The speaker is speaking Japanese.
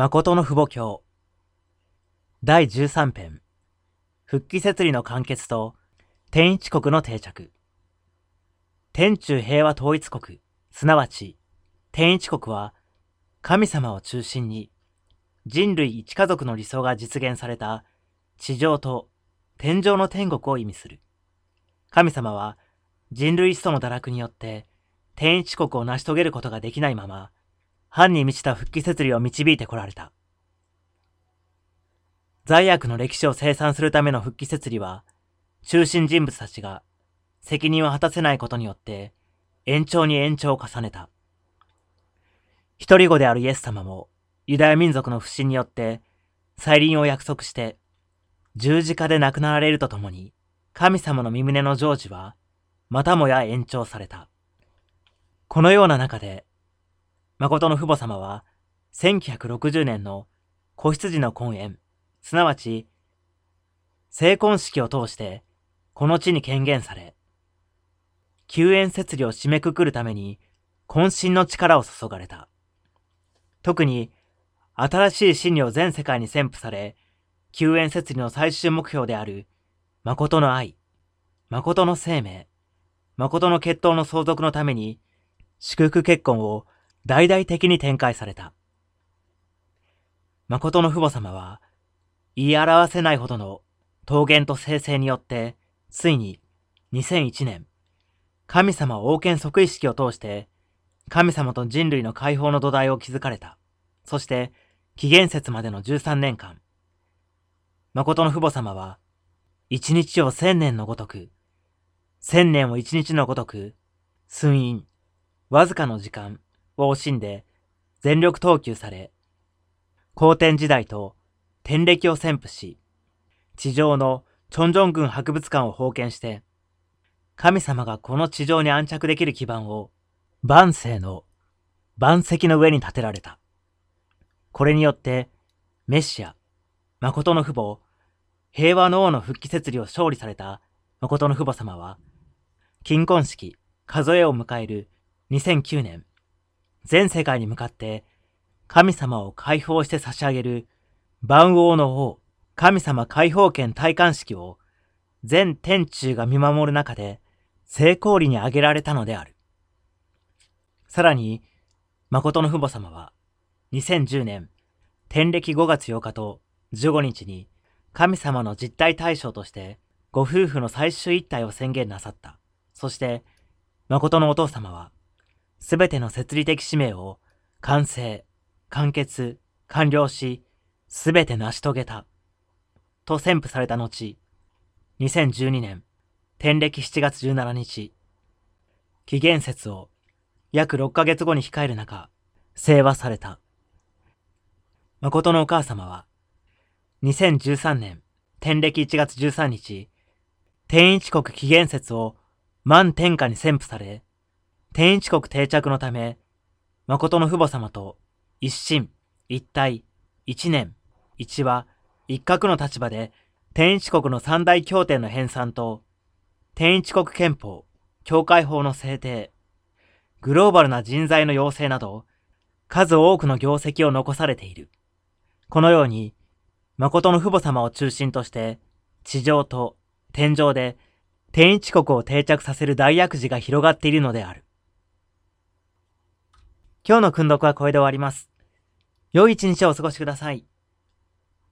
誠の父母教。第13編。復帰設理の完結と、天一国の定着。天中平和統一国、すなわち、天一国は、神様を中心に、人類一家族の理想が実現された、地上と天上の天国を意味する。神様は、人類始祖の堕落によって、天一国を成し遂げることができないまま、藩に満ちた復帰設理を導いてこられた。罪悪の歴史を清算するための復帰設理は、中心人物たちが責任を果たせないことによって延長に延長を重ねた。一人子であるイエス様もユダヤ民族の不信によって再臨を約束して十字架で亡くなられるとともに神様の身旨の成就はまたもや延長された。このような中で誠の父母様は、1960年の子羊の婚宴、すなわち、成婚式を通して、この地に権限され、救援設理を締めくくるために、渾身の力を注がれた。特に、新しい真理を全世界に宣布され、救援設理の最終目標である、誠の愛、誠の生命、誠の血統の相続のために、祝福結婚を大々的に展開された。誠の父母様は、言い表せないほどの桃源と生成によって、ついに2001年、神様王権即位式を通して、神様と人類の解放の土台を築かれた。そして、紀元節までの13年間、誠の父母様は、一日を千年のごとく、千年を一日のごとく、寸陰、わずかの時間、を惜しんで全力投球され、皇天時代と天暦を宣布し、地上のチョンジョン軍博物館を封建して、神様がこの地上に安着できる基盤を万世の万石の上に建てられた。これによって、メシア、誠の父母、平和の王の復帰設理を勝利された誠の父母様は、金婚式、数えを迎える2009年、全世界に向かって神様を解放して差し上げる万王の王、神様解放権戴冠式を全天中が見守る中で成功裏に挙げられたのである。さらに、誠の父母様は2010年天暦5月8日と15日に神様の実体対象としてご夫婦の最終一体を宣言なさった。そして、誠のお父様はすべての設理的使命を完成、完結、完了し、すべて成し遂げた。と宣布された後、2012年、天暦7月17日、紀元節を約6ヶ月後に控える中、聖和された。誠のお母様は、2013年、天暦1月13日、天一国紀元節を満天下に宣布され、天一国定着のため、誠の父母様と一心、一体、一年、一話、一角の立場で、天一国の三大協定の編纂と、天一国憲法、教会法の制定、グローバルな人材の養成など、数多くの業績を残されている。このように、誠の父母様を中心として、地上と天上で天一国を定着させる大悪事が広がっているのである。今日の訓読はこれで終わります。良い一日をお過ごしください。